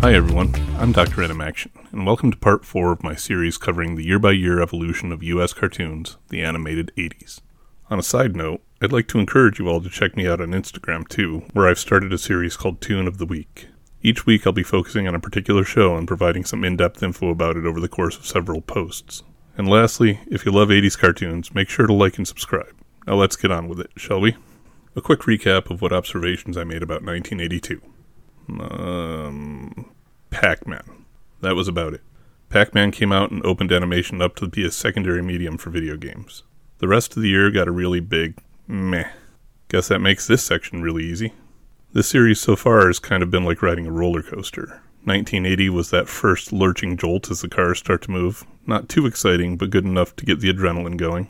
Hi everyone, I'm Dr. Animaction, and welcome to part 4 of my series covering the year by year evolution of US cartoons, the animated 80s. On a side note, I'd like to encourage you all to check me out on Instagram too, where I've started a series called Tune of the Week. Each week I'll be focusing on a particular show and providing some in depth info about it over the course of several posts. And lastly, if you love 80s cartoons, make sure to like and subscribe. Now let's get on with it, shall we? A quick recap of what observations I made about 1982. Um, Pac Man. That was about it. Pac Man came out and opened animation up to be a secondary medium for video games. The rest of the year got a really big meh. Guess that makes this section really easy. This series so far has kind of been like riding a roller coaster. 1980 was that first lurching jolt as the cars start to move. Not too exciting, but good enough to get the adrenaline going.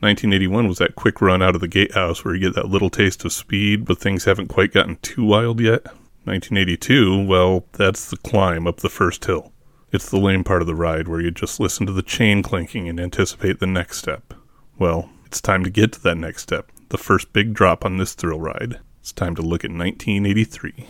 1981 was that quick run out of the gatehouse where you get that little taste of speed, but things haven't quite gotten too wild yet. 1982, well, that's the climb up the first hill. It's the lame part of the ride where you just listen to the chain clinking and anticipate the next step. Well, it's time to get to that next step, the first big drop on this thrill ride. It's time to look at 1983.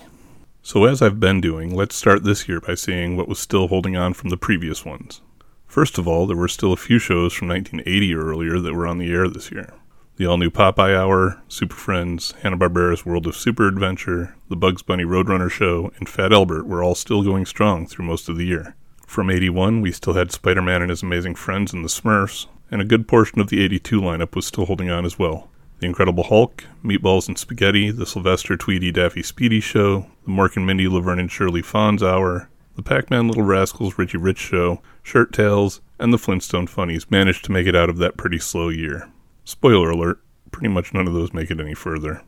So, as I've been doing, let's start this year by seeing what was still holding on from the previous ones. First of all, there were still a few shows from 1980 or earlier that were on the air this year. The all new Popeye Hour, Super Friends, Hanna-Barbera's World of Super Adventure, the Bugs Bunny Roadrunner Show, and Fat Albert were all still going strong through most of the year. From 81, we still had Spider Man and his amazing friends and the Smurfs, and a good portion of the 82 lineup was still holding on as well. The Incredible Hulk, Meatballs and Spaghetti, the Sylvester Tweety Daffy Speedy Show, the Mork and Mindy Laverne and Shirley Fonz Hour, the Pac Man Little Rascals Richie Rich Show, Shirt Tales, and the Flintstone Funnies managed to make it out of that pretty slow year. Spoiler alert, pretty much none of those make it any further.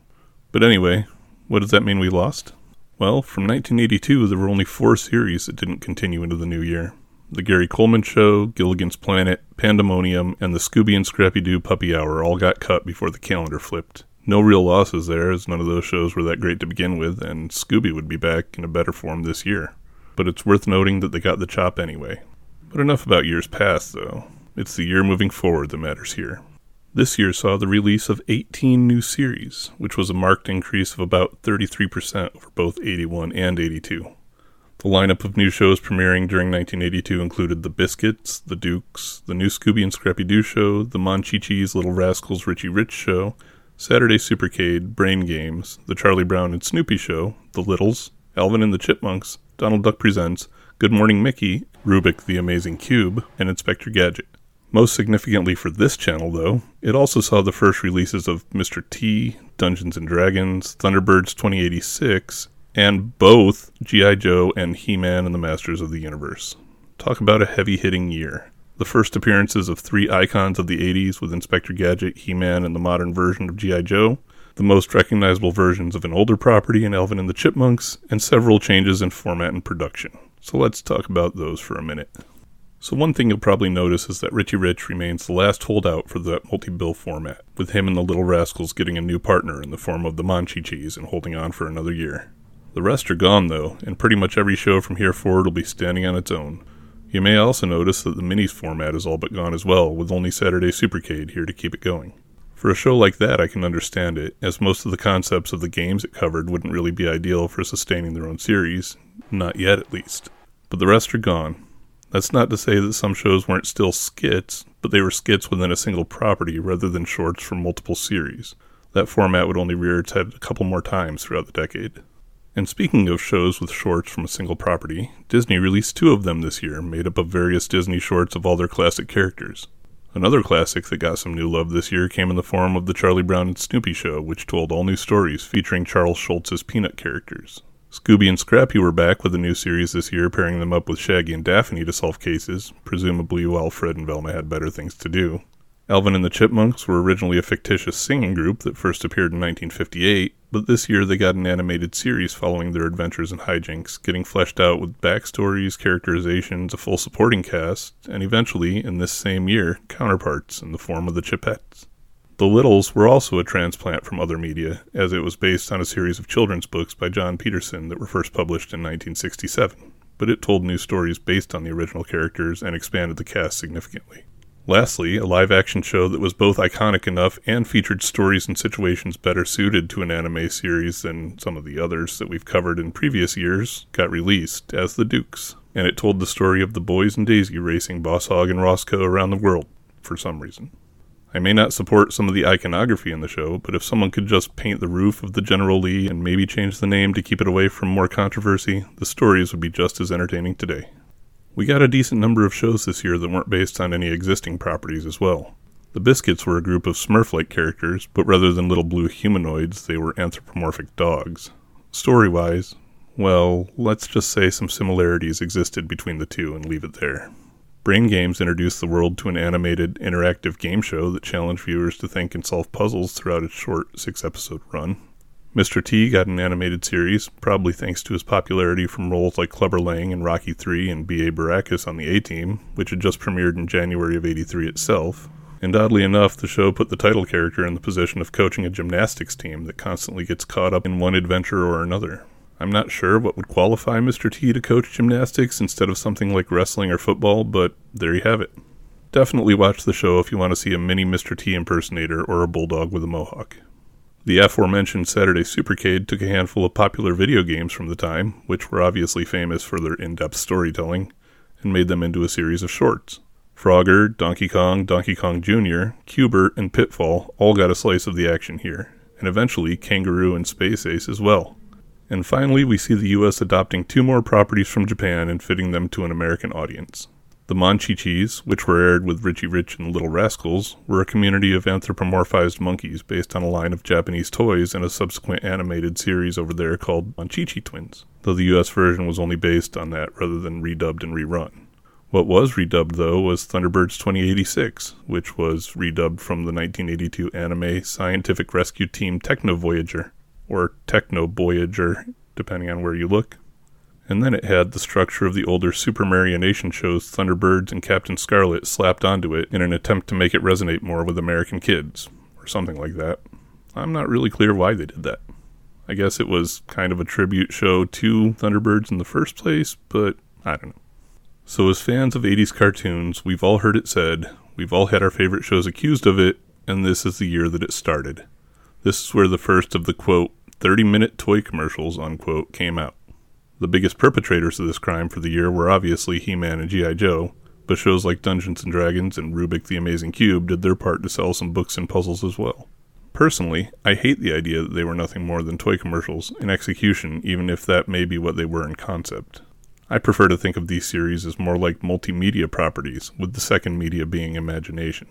But anyway, what does that mean we lost? Well, from 1982, there were only four series that didn't continue into the new year. The Gary Coleman Show, Gilligan's Planet, Pandemonium, and the Scooby and Scrappy Doo Puppy Hour all got cut before the calendar flipped. No real losses there, as none of those shows were that great to begin with, and Scooby would be back in a better form this year. But it's worth noting that they got the chop anyway. But enough about years past, though. It's the year moving forward that matters here. This year saw the release of 18 new series, which was a marked increase of about 33% over both 81 and 82. The lineup of new shows premiering during 1982 included The Biscuits, The Dukes, The New Scooby and Scrappy Doo Show, The Monchhichis Little Rascals Richie Rich Show, Saturday Supercade, Brain Games, The Charlie Brown and Snoopy Show, The Littles, Alvin and the Chipmunks, Donald Duck Presents, Good Morning Mickey, Rubik the Amazing Cube, and Inspector Gadget. Most significantly for this channel, though, it also saw the first releases of Mr. T, Dungeons and Dragons, Thunderbirds 2086, and both G.I. Joe and He Man and the Masters of the Universe. Talk about a heavy hitting year. The first appearances of three icons of the 80s with Inspector Gadget, He Man, and the modern version of G.I. Joe, the most recognizable versions of an older property in Alvin and the Chipmunks, and several changes in format and production. So let's talk about those for a minute. So, one thing you'll probably notice is that Richie Rich remains the last holdout for that multi bill format, with him and the Little Rascals getting a new partner in the form of the Monchhichis and holding on for another year. The rest are gone, though, and pretty much every show from here forward will be standing on its own. You may also notice that the minis format is all but gone as well, with only Saturday Supercade here to keep it going. For a show like that, I can understand it, as most of the concepts of the games it covered wouldn't really be ideal for sustaining their own series, not yet at least. But the rest are gone. That's not to say that some shows weren't still skits, but they were skits within a single property rather than shorts from multiple series. That format would only rear its head a couple more times throughout the decade. And speaking of shows with shorts from a single property, Disney released two of them this year, made up of various Disney shorts of all their classic characters. Another classic that got some new love this year came in the form of the Charlie Brown and Snoopy Show, which told all new stories featuring Charles Schulz's Peanut characters. Scooby and Scrappy were back with a new series this year, pairing them up with Shaggy and Daphne to solve cases, presumably while Fred and Velma had better things to do. Alvin and the Chipmunks were originally a fictitious singing group that first appeared in 1958, but this year they got an animated series following their adventures and hijinks, getting fleshed out with backstories, characterizations, a full supporting cast, and eventually, in this same year, counterparts in the form of the Chipettes. The Littles were also a transplant from other media, as it was based on a series of children's books by John Peterson that were first published in 1967, but it told new stories based on the original characters and expanded the cast significantly. Lastly, a live action show that was both iconic enough and featured stories and situations better suited to an anime series than some of the others that we've covered in previous years got released as The Dukes, and it told the story of the boys and Daisy racing Boss Hogg and Roscoe around the world for some reason. I may not support some of the iconography in the show, but if someone could just paint the roof of the General Lee and maybe change the name to keep it away from more controversy, the stories would be just as entertaining today. We got a decent number of shows this year that weren't based on any existing properties as well. The Biscuits were a group of Smurf like characters, but rather than little blue humanoids, they were anthropomorphic dogs. Story wise, well, let's just say some similarities existed between the two and leave it there. Brain Games introduced the world to an animated, interactive game show that challenged viewers to think and solve puzzles throughout its short six episode run. Mr. T got an animated series, probably thanks to his popularity from roles like Clubber Lang in Rocky III and B.A. Baracus on the A Team, which had just premiered in January of 83 itself. And oddly enough, the show put the title character in the position of coaching a gymnastics team that constantly gets caught up in one adventure or another. I'm not sure what would qualify Mr. T to coach gymnastics instead of something like wrestling or football, but there you have it. Definitely watch the show if you want to see a mini Mr. T impersonator or a bulldog with a mohawk. The aforementioned Saturday Supercade took a handful of popular video games from the time, which were obviously famous for their in depth storytelling, and made them into a series of shorts. Frogger, Donkey Kong, Donkey Kong Jr., Q*bert, and Pitfall all got a slice of the action here, and eventually Kangaroo and Space Ace as well. And finally, we see the US adopting two more properties from Japan and fitting them to an American audience. The Monchichis, which were aired with Richie Rich and Little Rascals, were a community of anthropomorphized monkeys based on a line of Japanese toys and a subsequent animated series over there called Monchichi Twins, though the US version was only based on that rather than redubbed and rerun. What was redubbed, though, was Thunderbirds 2086, which was redubbed from the 1982 anime Scientific Rescue Team Techno Voyager, or Techno Voyager, depending on where you look and then it had the structure of the older Super Marionation shows Thunderbirds and Captain Scarlet slapped onto it in an attempt to make it resonate more with American kids, or something like that. I'm not really clear why they did that. I guess it was kind of a tribute show to Thunderbirds in the first place, but I don't know. So, as fans of 80s cartoons, we've all heard it said, we've all had our favorite shows accused of it, and this is the year that it started. This is where the first of the quote, 30 minute toy commercials, unquote, came out. The biggest perpetrators of this crime for the year were obviously He Man and G.I. Joe, but shows like Dungeons and Dragons and Rubik the Amazing Cube did their part to sell some books and puzzles as well. Personally, I hate the idea that they were nothing more than toy commercials in execution, even if that may be what they were in concept. I prefer to think of these series as more like multimedia properties, with the second media being imagination.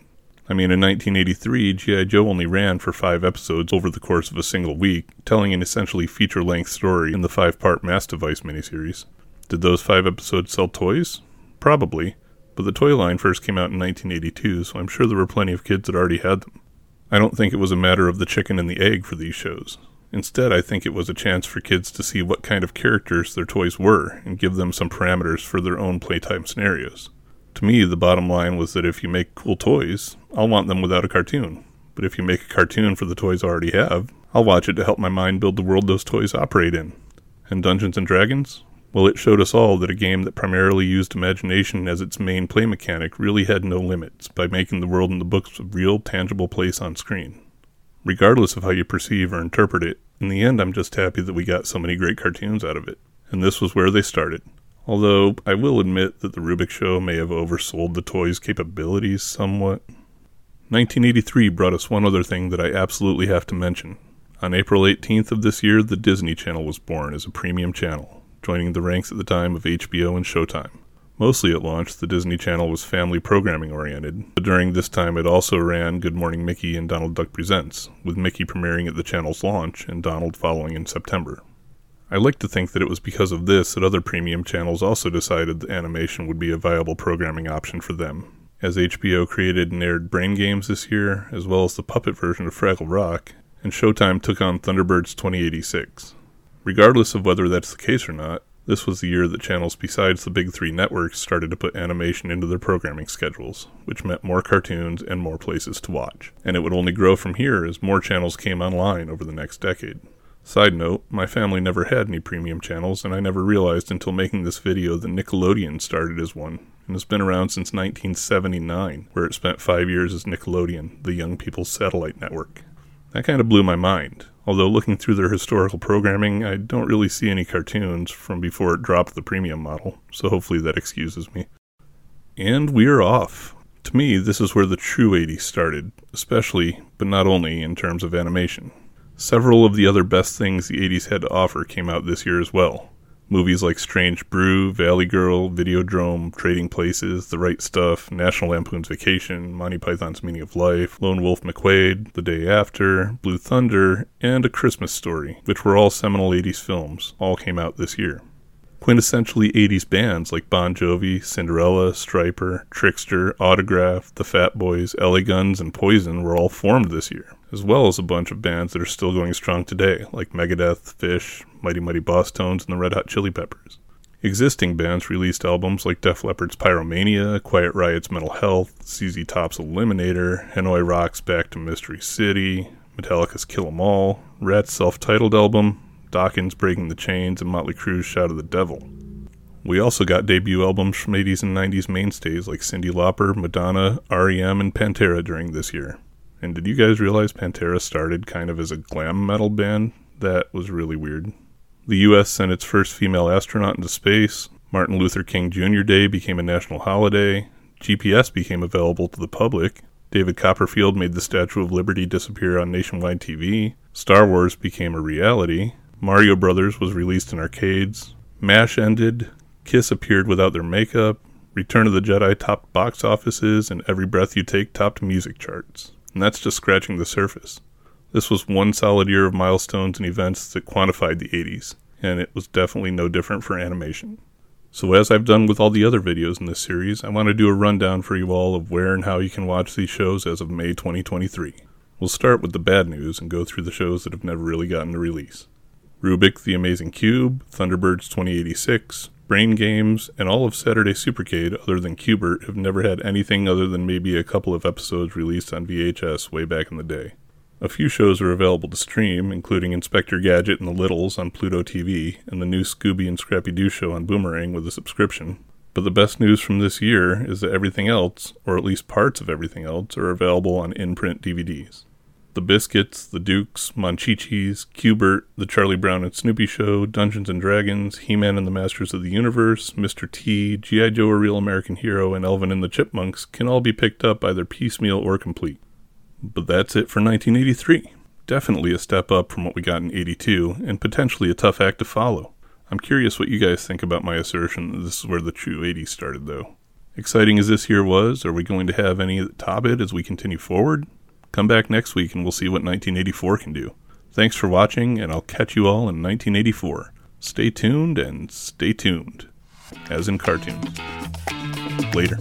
I mean, in 1983, G.I. Joe only ran for five episodes over the course of a single week, telling an essentially feature length story in the five part Mass Device miniseries. Did those five episodes sell toys? Probably, but the toy line first came out in 1982, so I'm sure there were plenty of kids that already had them. I don't think it was a matter of the chicken and the egg for these shows. Instead, I think it was a chance for kids to see what kind of characters their toys were and give them some parameters for their own playtime scenarios. To me, the bottom line was that if you make cool toys, I'll want them without a cartoon. But if you make a cartoon for the toys I already have, I'll watch it to help my mind build the world those toys operate in. And Dungeons and Dragons? Well, it showed us all that a game that primarily used imagination as its main play mechanic really had no limits by making the world in the books a real, tangible place on screen. Regardless of how you perceive or interpret it, in the end, I'm just happy that we got so many great cartoons out of it. And this was where they started. Although I will admit that the Rubik show may have oversold the toy's capabilities somewhat. 1983 brought us one other thing that I absolutely have to mention. On April 18th of this year, the Disney Channel was born as a premium channel, joining the ranks at the time of HBO and Showtime. Mostly at launch, the Disney Channel was family programming oriented, but during this time it also ran Good Morning Mickey and Donald Duck Presents, with Mickey premiering at the channel's launch and Donald following in September. I like to think that it was because of this that other premium channels also decided that animation would be a viable programming option for them, as HBO created and aired Brain Games this year, as well as the puppet version of Fraggle Rock, and Showtime took on Thunderbirds 2086. Regardless of whether that's the case or not, this was the year that channels besides the big three networks started to put animation into their programming schedules, which meant more cartoons and more places to watch. And it would only grow from here as more channels came online over the next decade. Side note, my family never had any premium channels, and I never realized until making this video that Nickelodeon started as one, and has been around since 1979, where it spent five years as Nickelodeon, the young people's satellite network. That kind of blew my mind. Although looking through their historical programming, I don't really see any cartoons from before it dropped the premium model, so hopefully that excuses me. And we're off. To me, this is where the true 80s started, especially, but not only, in terms of animation. Several of the other best things the 80s had to offer came out this year as well. Movies like Strange Brew, Valley Girl, Videodrome, Trading Places, The Right Stuff, National Lampoon's Vacation, Monty Python's Meaning of Life, Lone Wolf McQuade, The Day After, Blue Thunder, and A Christmas Story, which were all seminal 80s films, all came out this year. Quintessentially 80s bands like Bon Jovi, Cinderella, Stryper, Trickster, Autograph, The Fat Boys, LA Guns, and Poison were all formed this year, as well as a bunch of bands that are still going strong today, like Megadeth, Phish, Mighty Mighty Bosstones, and the Red Hot Chili Peppers. Existing bands released albums like Def Leppard's Pyromania, Quiet Riot's Mental Health, ZZ Top's Eliminator, Hanoi Rocks' Back to Mystery City, Metallica's Kill 'Em All, Ratt's self-titled album, Dokken's Breaking the Chains, and Motley Crue's Shout of the Devil. We also got debut albums from 80s and 90s mainstays like Cyndi Lauper, Madonna, REM, and Pantera during this year. And did you guys realize Pantera started kind of as a glam metal band? That was really weird. The U.S. sent its first female astronaut into space. Martin Luther King Jr. Day became a national holiday. GPS became available to the public. David Copperfield made the Statue of Liberty disappear on nationwide TV. Star Wars became a reality. Mario Brothers was released in arcades. MASH ended. Kiss appeared without their makeup. Return of the Jedi topped box offices, and Every Breath You Take topped music charts. And that's just scratching the surface. This was one solid year of milestones and events that quantified the 80s, and it was definitely no different for animation. So, as I've done with all the other videos in this series, I want to do a rundown for you all of where and how you can watch these shows as of May 2023. We'll start with the bad news and go through the shows that have never really gotten a release. Rubik the Amazing Cube, Thunderbirds 2086, Brain Games, and all of Saturday Supercade, other than Q*bert, have never had anything other than maybe a couple of episodes released on VHS way back in the day. A few shows are available to stream, including Inspector Gadget and the Littles on Pluto TV, and the new Scooby and Scrappy Doo show on Boomerang with a subscription. But the best news from this year is that everything else, or at least parts of everything else, are available on in print DVDs. The Biscuits, The Dukes, Monchichis, Q*bert, The Charlie Brown and Snoopy Show, Dungeons and Dragons, He Man and the Masters of the Universe, Mr. T, G.I. Joe A Real American Hero, and Alvin and the Chipmunks can all be picked up either piecemeal or complete. But that's it for 1983. Definitely a step up from what we got in 82, and potentially a tough act to follow. I'm curious what you guys think about my assertion that this is where the true 80s started, though. Exciting as this year was, are we going to have any top it as we continue forward? Come back next week and we'll see what 1984 can do. Thanks for watching, and I'll catch you all in 1984. Stay tuned and stay tuned, as in cartoons. Later.